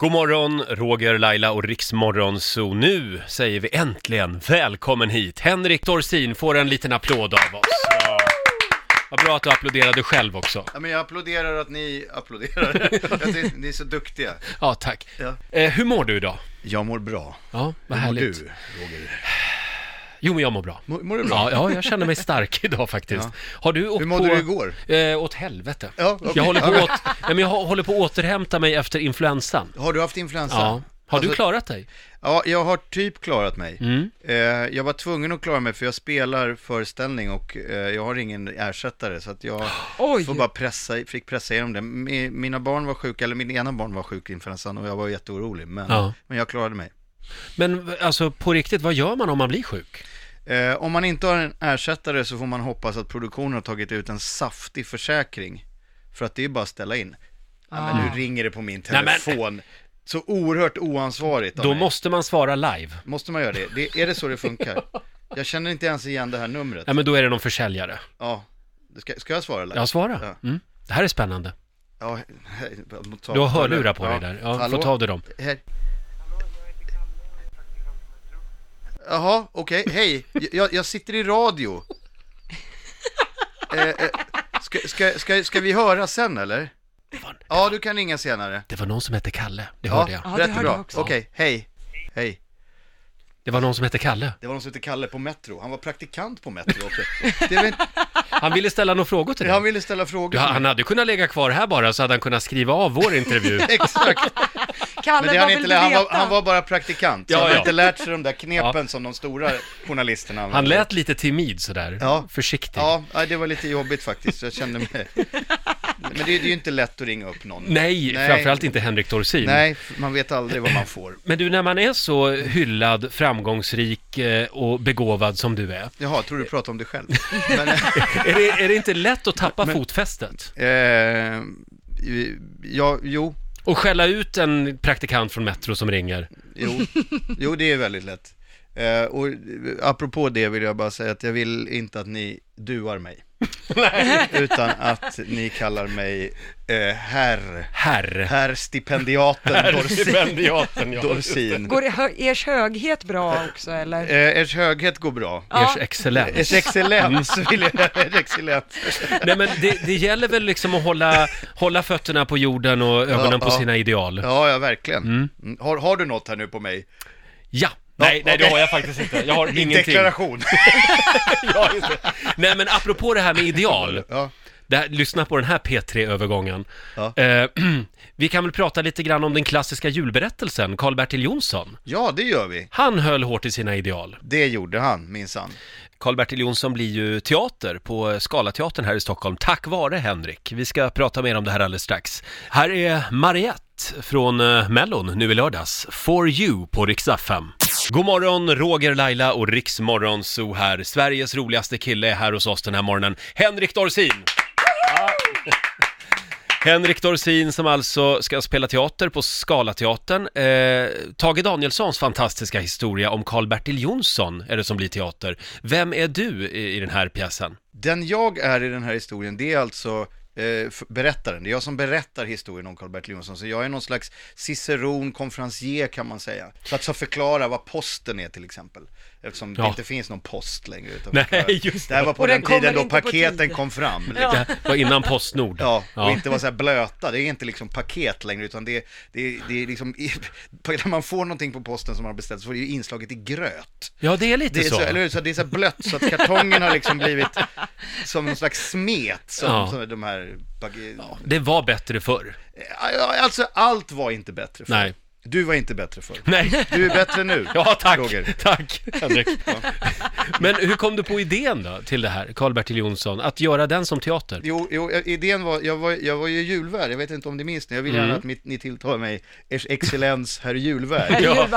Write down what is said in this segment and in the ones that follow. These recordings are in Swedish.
God morgon, Roger, Laila och Riksmorgon så nu säger vi äntligen välkommen hit. Henrik Dorsin får en liten applåd av oss. Ja. Vad bra att du applåderade själv också. Ja, men jag applåderar att ni applåderar. Jag tycker ni är så duktiga. Ja, tack. Ja. Eh, hur mår du idag? Jag mår bra. Ja, vad Hur mår härligt. du, Roger? Jo, men jag mår bra. Mår, mår du bra? Ja, ja, jag känner mig stark idag faktiskt. Ja. Har du åkt Hur mådde på... du igår? Eh, åt helvete. Ja, okej. Jag, håller på Ja, åt... Nej, men jag håller på att återhämta mig efter influensan. Har du haft influensa? Ja. Har du Alltså, klarat dig? Ja, jag har typ klarat mig. Mm. Eh, jag var tvungen att klara mig för jag spelar föreställning och eh, jag har ingen ersättare så att jag Oj! får bara pressa, fick pressa igenom det. Mi- Mina barn var sjuka, eller min ena barn var sjuk i influensan och jag var jätteorolig. Men, Ja. men jag klarade mig. Men alltså på riktigt, vad gör man om man blir sjuk? Eh, om man inte har en ersättare så får man hoppas att produktionen har tagit ut en saftig försäkring. För att det är bara att ställa in. Ja, men nu ringer det på min Nej, men- telefon. Så oerhört oansvarigt av Då mig. måste man svara live. Måste man göra det? det? Är det så det funkar? Jag känner inte ens igen det här numret. Ja, men då är det någon försäljare. Ja. Ska, ska jag svara eller? Ja, svara. Ja. Mm. Det här är spännande. Ja, ta- Du har hörlurar på dig där. Ja, Hallå? får ta av dig dem. Här. Jaha, okej, hej. Jag, jag sitter i radio. eh, eh, ska, ska, ska, ska vi höra sen eller? Var, Ja, du kan ringa senare. det var någon som hette Kalle, det Ja, hörde jag. Ja, det hörde jag också. Okej, hej. Hej. Det var någon som hette Kalle. Det var någon som hette Kalle på Metro. Han var praktikant på Metro också. Det är väl. Han ville ställa några frågor till dig. Han ville ställa frågor. Ja, till han mig. hade kunnat lägga kvar här bara så hade han kunnat skriva av vår intervju. Exakt. Kalle, Men det vad han, inte, du lä- han, var, han var bara praktikant. Så Ja, han har ja. inte lärt sig de där knepen som de stora journalisterna Han använder. lät lite timid sådär, Ja. försiktig. Ja, det var lite jobbigt faktiskt. Jag kände mig... Men det, det är ju inte lätt att ringa upp någon. Nej, Nej. framförallt inte Henrik Dorsin. Nej, man vet aldrig vad man får. Men du, när man är så hyllad, framgångsrik eh, och begåvad som du är, Jaha, tror du pratar om dig själv? Men, är det, är det inte lätt att tappa fotfästet? eh, ja, jo, Och skälla ut en praktikant från Metro som ringer? jo, jo, det är väldigt lätt. Eh, och apropå det vill jag bara säga att jag vill inte att ni duar mig. Utan att ni kallar mig eh, herr, Herr. herr stipendiaten Dorsin. Stipendiaten, ja. Dorsin. Går hö- ers höghet bra också eller? Eh, ers höghet går bra. Ers excellens. Ers excellens vill jag, ers excellens. Nej men det, det gäller väl liksom att hålla, hålla fötterna på jorden och ögonen Ja, på ja. sina ideal. Ja, ja, verkligen. Mm. Har, har du något här nu på mig? Ja! Nej, nej det har jag faktiskt inte. Jag har ingenting. deklaration. Ja, just det. Nej men apropå det här med ideal. ja. Det här, lyssna på den här P3-övergången. Ja. Eh, vi kan väl prata lite grann om den klassiska julberättelsen, Karl-Bertil Jonsson. ja, det gör vi. Han höll hårt i sina ideal. Det gjorde han, minsann. Karl-Bertil Jonsson blir ju teater på Scalateatern här i Stockholm, tack vare Henrik. Vi ska prata mer om det här alldeles strax. Här är Mariette från eh, Mellon nu i lördags, For You på Rix FM. God morgon, Roger, Laila och Riksmorgon Zoo här. Sveriges roligaste kille är här hos oss den här morgonen, Henrik Dorsin! Henrik Dorsin som alltså ska spela teater på Scalateatern. Eh, Tage Danielssons fantastiska historia om Karl-Bertil Jonsson är det som blir teater. Vem är du i, i den här pjäsen? Den jag är i den här historien, det är alltså eh, berättaren. Det är jag som berättar historien om Karl-Bertil Jonsson. Så jag är någon slags ciceron, konferencier kan man säga. Så att så förklara vad posten är till exempel. Eftersom Ja. det inte finns någon post längre. Utan Nej, just det här var på Och den den tiden då paketen tid. kom fram. Det här var innan Postnord. Ja, och Ja. inte vara så här blöta. Det är inte liksom paket längre, utan det, det, det är liksom, när man får någonting på posten som man har beställt så får det ju inslaget i gröt. Ja, det är lite Det är så. så, eller hur? Så det är så här blött så att kartongen har liksom blivit som en slags smet som, Ja. som de här... pake- Det var bättre förr. Ja, Alltså allt var inte bättre för. Nej. Du var inte bättre för. Nej. Du är bättre nu. Ja, tack. Roger. Tack, Henrik. Men hur kom du på idén då till det här, Karl-Bertil Jonsson, att göra den som teater? Jo, jo, idén var, jag var, jag var ju julvärd, jag vet inte om ni minns det, jag vill gärna Mm. att mitt, ni tilltalar mig Ers excellens herr julvärd. Herr Ja.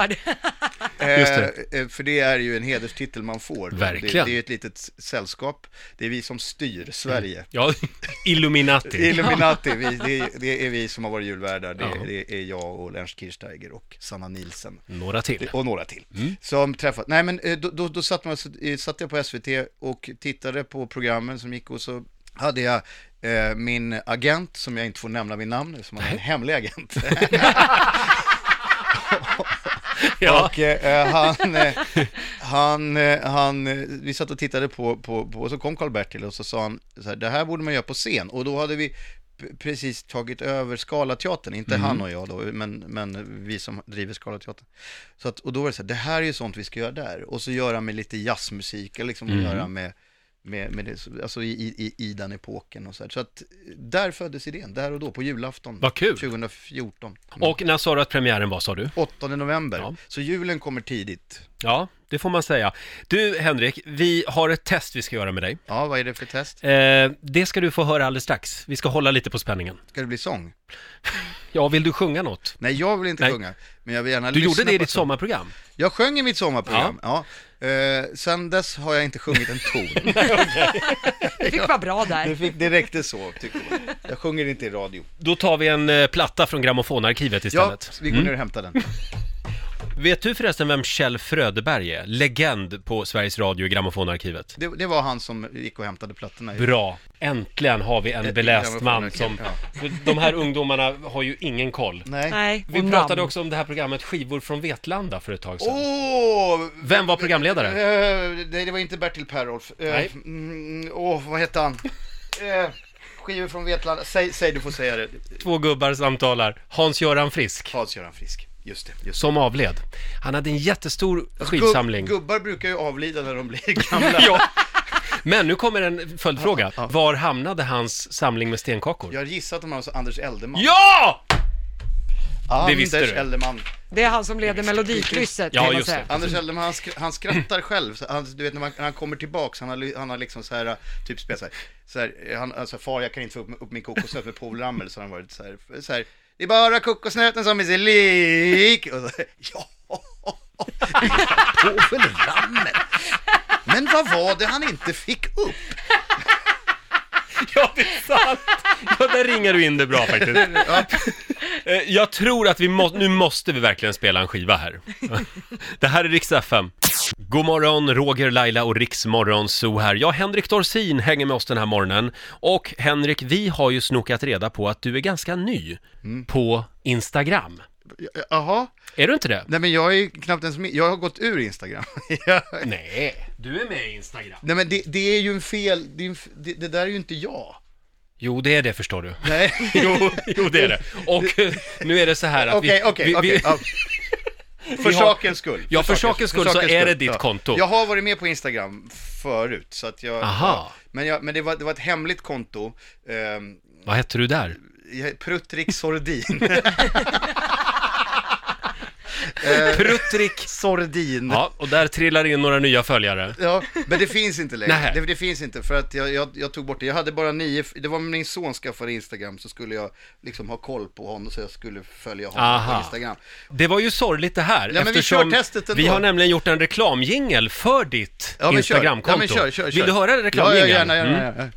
Julvard. Just det. Eh, eh, för det är ju en hederstitel man får. Verkligen. Det, det är ett litet sällskap, det är vi som styr Sverige. Ja, Illuminati. Illuminati, vi, det, det är vi som har varit julvärdar, det, Ja. det är jag och Lennart Kirchsteiger och Sanna Nilsen. Några till. Och några till. Mm. Som träffat, nej men eh, då, då, då satt, man, eh, satt jag på SVT och tittade på programmen som gick och så hade jag eh, min agent, som jag inte får nämna vid namn, som är en hemlig agent. Ja. Och eh, han, eh, han, eh, han, eh, vi satt och tittade på, på, på och så kom Karl-Bertil och så sa han så här, det här borde man göra på scen. Och då hade vi precis tagit över Scalateatern, inte Mm. han och jag då, men, men vi som driver Scalateatern. Så att, och då var det så här, det här är ju sånt vi ska göra där. Och så göra med lite jazzmusik, eller liksom Mm. göra med med, med det, alltså i, i, i den epoken och så här. Så att där föddes idén, där och då, på julafton. Vad kul. 2014. Och när sa du att premiären var, sa du? 8 november. Ja. Så julen kommer tidigt. Ja, det får man säga. Du, Henrik, vi har ett test vi ska göra med dig. Ja, vad är det för test? Eh, det ska du få höra alldeles strax. Vi ska hålla lite på spänningen. Ska det bli sång? Ja, vill du sjunga något? Nej, jag vill inte Nej. sjunga. Men jag vill gärna Du lyssna gjorde det i ditt sång. sommarprogram. Jag sjöng i mitt sommarprogram, ja. Eh, sen dess har jag inte sjungit en ton. Det fick vara bra det, där. fick, det räckte så, tycker jag. Jag sjunger inte i radio. Då tar vi en eh, platta från grammofonarkivet Ja, istället. vi går ner och hämtar den. Vet du förresten vem Kjell Fröderberg är? Legend på Sveriges Radio i grammofonarkivet. Det, det var han som gick och hämtade plattorna. Bra! Äntligen har vi en beläst man som... De här ungdomarna har ju ingen koll. Nej. Nej, Vi och pratade namn. också om det här programmet Skivor från Vetlanda för ett tag sedan. Åh! Vem var programledare? Eh, nej, det var inte Bertil Perolf. Eh, Nej. mm, Åh, vad hette han? Eh, skivor från Vetlanda. Säg, säg, du får säga det. Två gubbar samtalar. Hans-Göran Frisk, Hans-Göran Frisk. Just det. Just det. som avled. Han hade en jättestor skivsamling. Gubb, gubbar brukar ju avlida när de blir gamla. ja. Men nu kommer en följdfråga. Ja, ja. Var hamnade hans samling med stenkakor? Jag har gissat att de har Anders Eldeman. Ja! Anders visste du. Eldeman. Det är han som leder Melodikrysset, Ja, just det. Anders Eldeman, han, skr- han skrattar själv. Han, du vet när, man, när han kommer tillbaks, han har, han har liksom så här, typ spelat så här, så här han, alltså, far jag kan inte få upp, upp min kokosnöt med Povel Ramel, så har han varit så här, så här, det är bara kokosnöten som är sig lik. Och så, ja, Povel Ramel. Men vad var det han inte fick upp? Ja, det är sant! Ja, där ringer du in det bra faktiskt. Ja, Eh, Jag tror att vi måste, nu måste vi verkligen spela en skiva här. Det här är Rix FM. God morgon, Roger, Laila och Rix Morgonzoo här. Ja, Henrik Dorsin hänger med oss den här morgonen. Och Henrik, vi har ju snokat reda på att du är ganska ny på Instagram. Jaha, Är du inte det? nej men jag är knappt ens med, jag har gått ur Instagram. Jag- Nej, du är med i Instagram. Nej men det, det är ju en fel, det, är en f- det, det där är ju inte jag. Jo, det är det förstår du. Nej. Jo, jo det är det. Och eh, nu är det så här att Okej, vi... okej, vi- okej. vi- ja. För har- sakens skull. Ja, för sakens skull så är det ditt Ja. konto. Jag har varit med på Instagram förut, så att jag... Aha. Men, jag, men det, var, det var ett hemligt konto. Um, Vad hette du där? Pruttrik Sordin. Pruttrik. Sordin. Ja. Ja, och där trillar in några nya följare. men det finns inte längre. Nähä. Det, det finns inte, för att jag, jag, jag tog bort det. Jag hade bara nio, det var min son skaffade Instagram, så skulle jag liksom ha koll på honom, så jag skulle följa honom Aha. på Instagram. Det var ju sorgligt det här, Ja, men vi eftersom kör testet ändå. vi har nämligen gjort en reklamjingel för ditt Ja. Instagramkonto. Ja, men kör, kör, Vill du höra Ja, ja, reklamjingeln? gärna, gärna. Mm.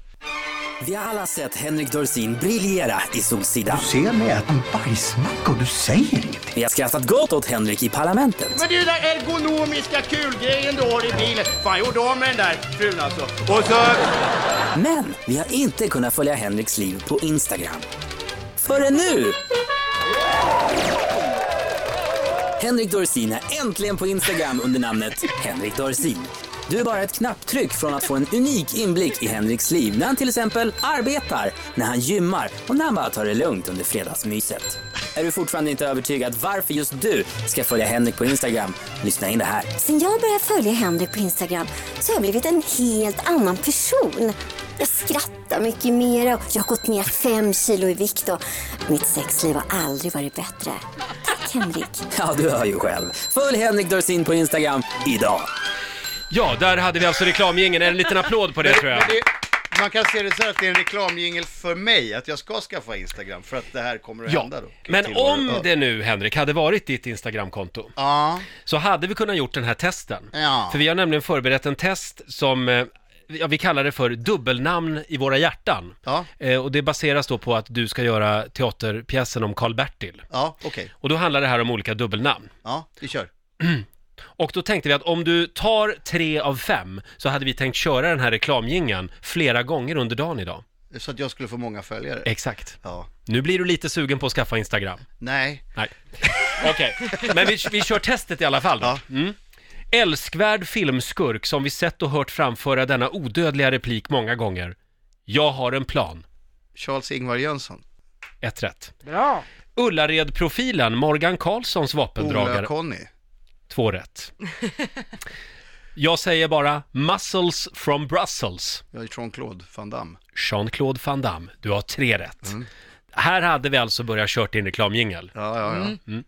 Vi har alla sett Henrik Dorsin briljera i Solsidan. ser mig äta en bajsmacka och du säger ingenting. Vi har skrattat gott åt Henrik i Parlamentet. Men du, den där ergonomiska kulgrejen du har i bilen. Fan, gjorde av med den där frun alltså. Och så... Men vi har inte kunnat följa Henriks liv på Instagram. Förrän nu! Henrik Dorsin är äntligen på Instagram under namnet Henrik Dorsin. Du är bara ett knapptryck från att få en unik inblick i Henriks liv när han till exempel arbetar, när han gymmar och när han bara tar det lugnt under fredagsmyset. Är du fortfarande inte övertygad varför just du ska följa Henrik på Instagram? Lyssna in det här. Sen jag började följa Henrik på Instagram så har jag blivit en helt annan person. Jag skrattar mycket mer och jag har gått ner fem kilo i vikt och mitt sexliv har aldrig varit bättre. Tack Henrik. Ja, du hör ju själv. Följ Henrik Dorsin på Instagram idag. Ja, där hade vi alltså reklamjingeln. En liten applåd på det tror jag. Man kan se det så här att det är en reklamjingel för mig, att jag ska skaffa Instagram för att det här kommer att hända då. men om det nu, Henrik, hade varit ditt Instagramkonto Ja, så hade vi kunnat gjort den här testen. Ja. För vi har nämligen förberett en test som, eh, ja, vi kallar det för dubbelnamn i våra hjärtan. ja, Eh, och det baseras då på att du ska göra teaterpjäsen om Karl-Bertil. ja, okej. Och då handlar det här om olika dubbelnamn. Ja, vi kör. Och då tänkte vi att om du tar tre av fem så hade vi tänkt köra den här reklamgingen flera gånger under dagen idag. Så att jag skulle få många följare. Exakt. Ja. Nu blir du lite sugen på att skaffa Instagram. Nej. Nej. Okej, men vi, vi kör testet i alla fall då. Ja. Mm. Älskvärd filmskurk som vi sett och hört framföra denna odödliga replik många gånger. Jag har en plan. Charles-Ingvar Jönsson. Ett rätt. Bra. Ullared-profilen Morgan Karlssons vapendragare. Ola-Conny. Två rätt. Jag säger bara Muscles from Brussels. Jag är Jean-Claude Van Damme. Jean-Claude Van Damme. Du har tre rätt. Här hade vi alltså börjat kört in reklamjingel. Ja, ja, ja.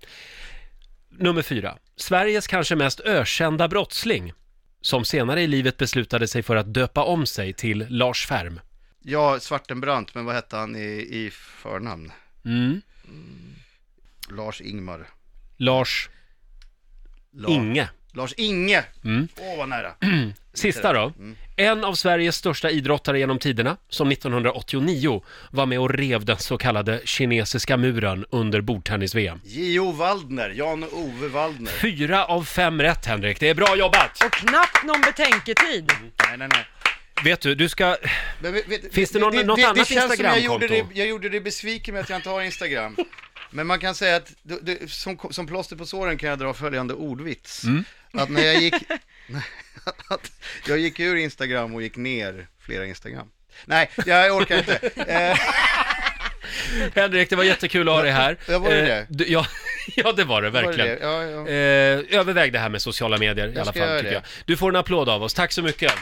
Nummer fyra. Sveriges kanske mest ökända brottsling. Som senare i livet beslutade sig för att döpa om sig till Lars Färm. Ja, Svartenbrandt, men vad hette han i, i förnamn? Mm. Lars Ingmar. Lars Lars, Inge. Lars Inge! Åh, Mm. vad nära. Sista då. En av Sveriges största idrottare genom tiderna, som 1989 var med och rev den så kallade kinesiska muren under bordtennis-VM. J.O. Waldner, Jan-Ove Waldner. Fyra av fem rätt, Henrik. Det är bra jobbat! Och knappt någon betänketid. Nej, nej, nej. Vet du, du ska... Men, vet- Finns det någon- något det, annat det känns som jag gjorde, det, Instagramkonto? jag gjorde det besviken med att jag inte har Instagram. Men man kan säga att du, du, som, som plåster på såren kan jag dra följande ordvits. Mm. Att när jag gick, att jag gick ur Instagram och gick ner flera Instagram. Nej, jag orkar inte. Eh, Henrik, det var jättekul att ha dig här. Ja, var det Eh, det? Du, ja, ja, det var det var det verkligen. det? Ja, ja. Eh, överväg det här med sociala medier i alla fall, tycker det. jag. Du får en applåd av oss. Tack så mycket.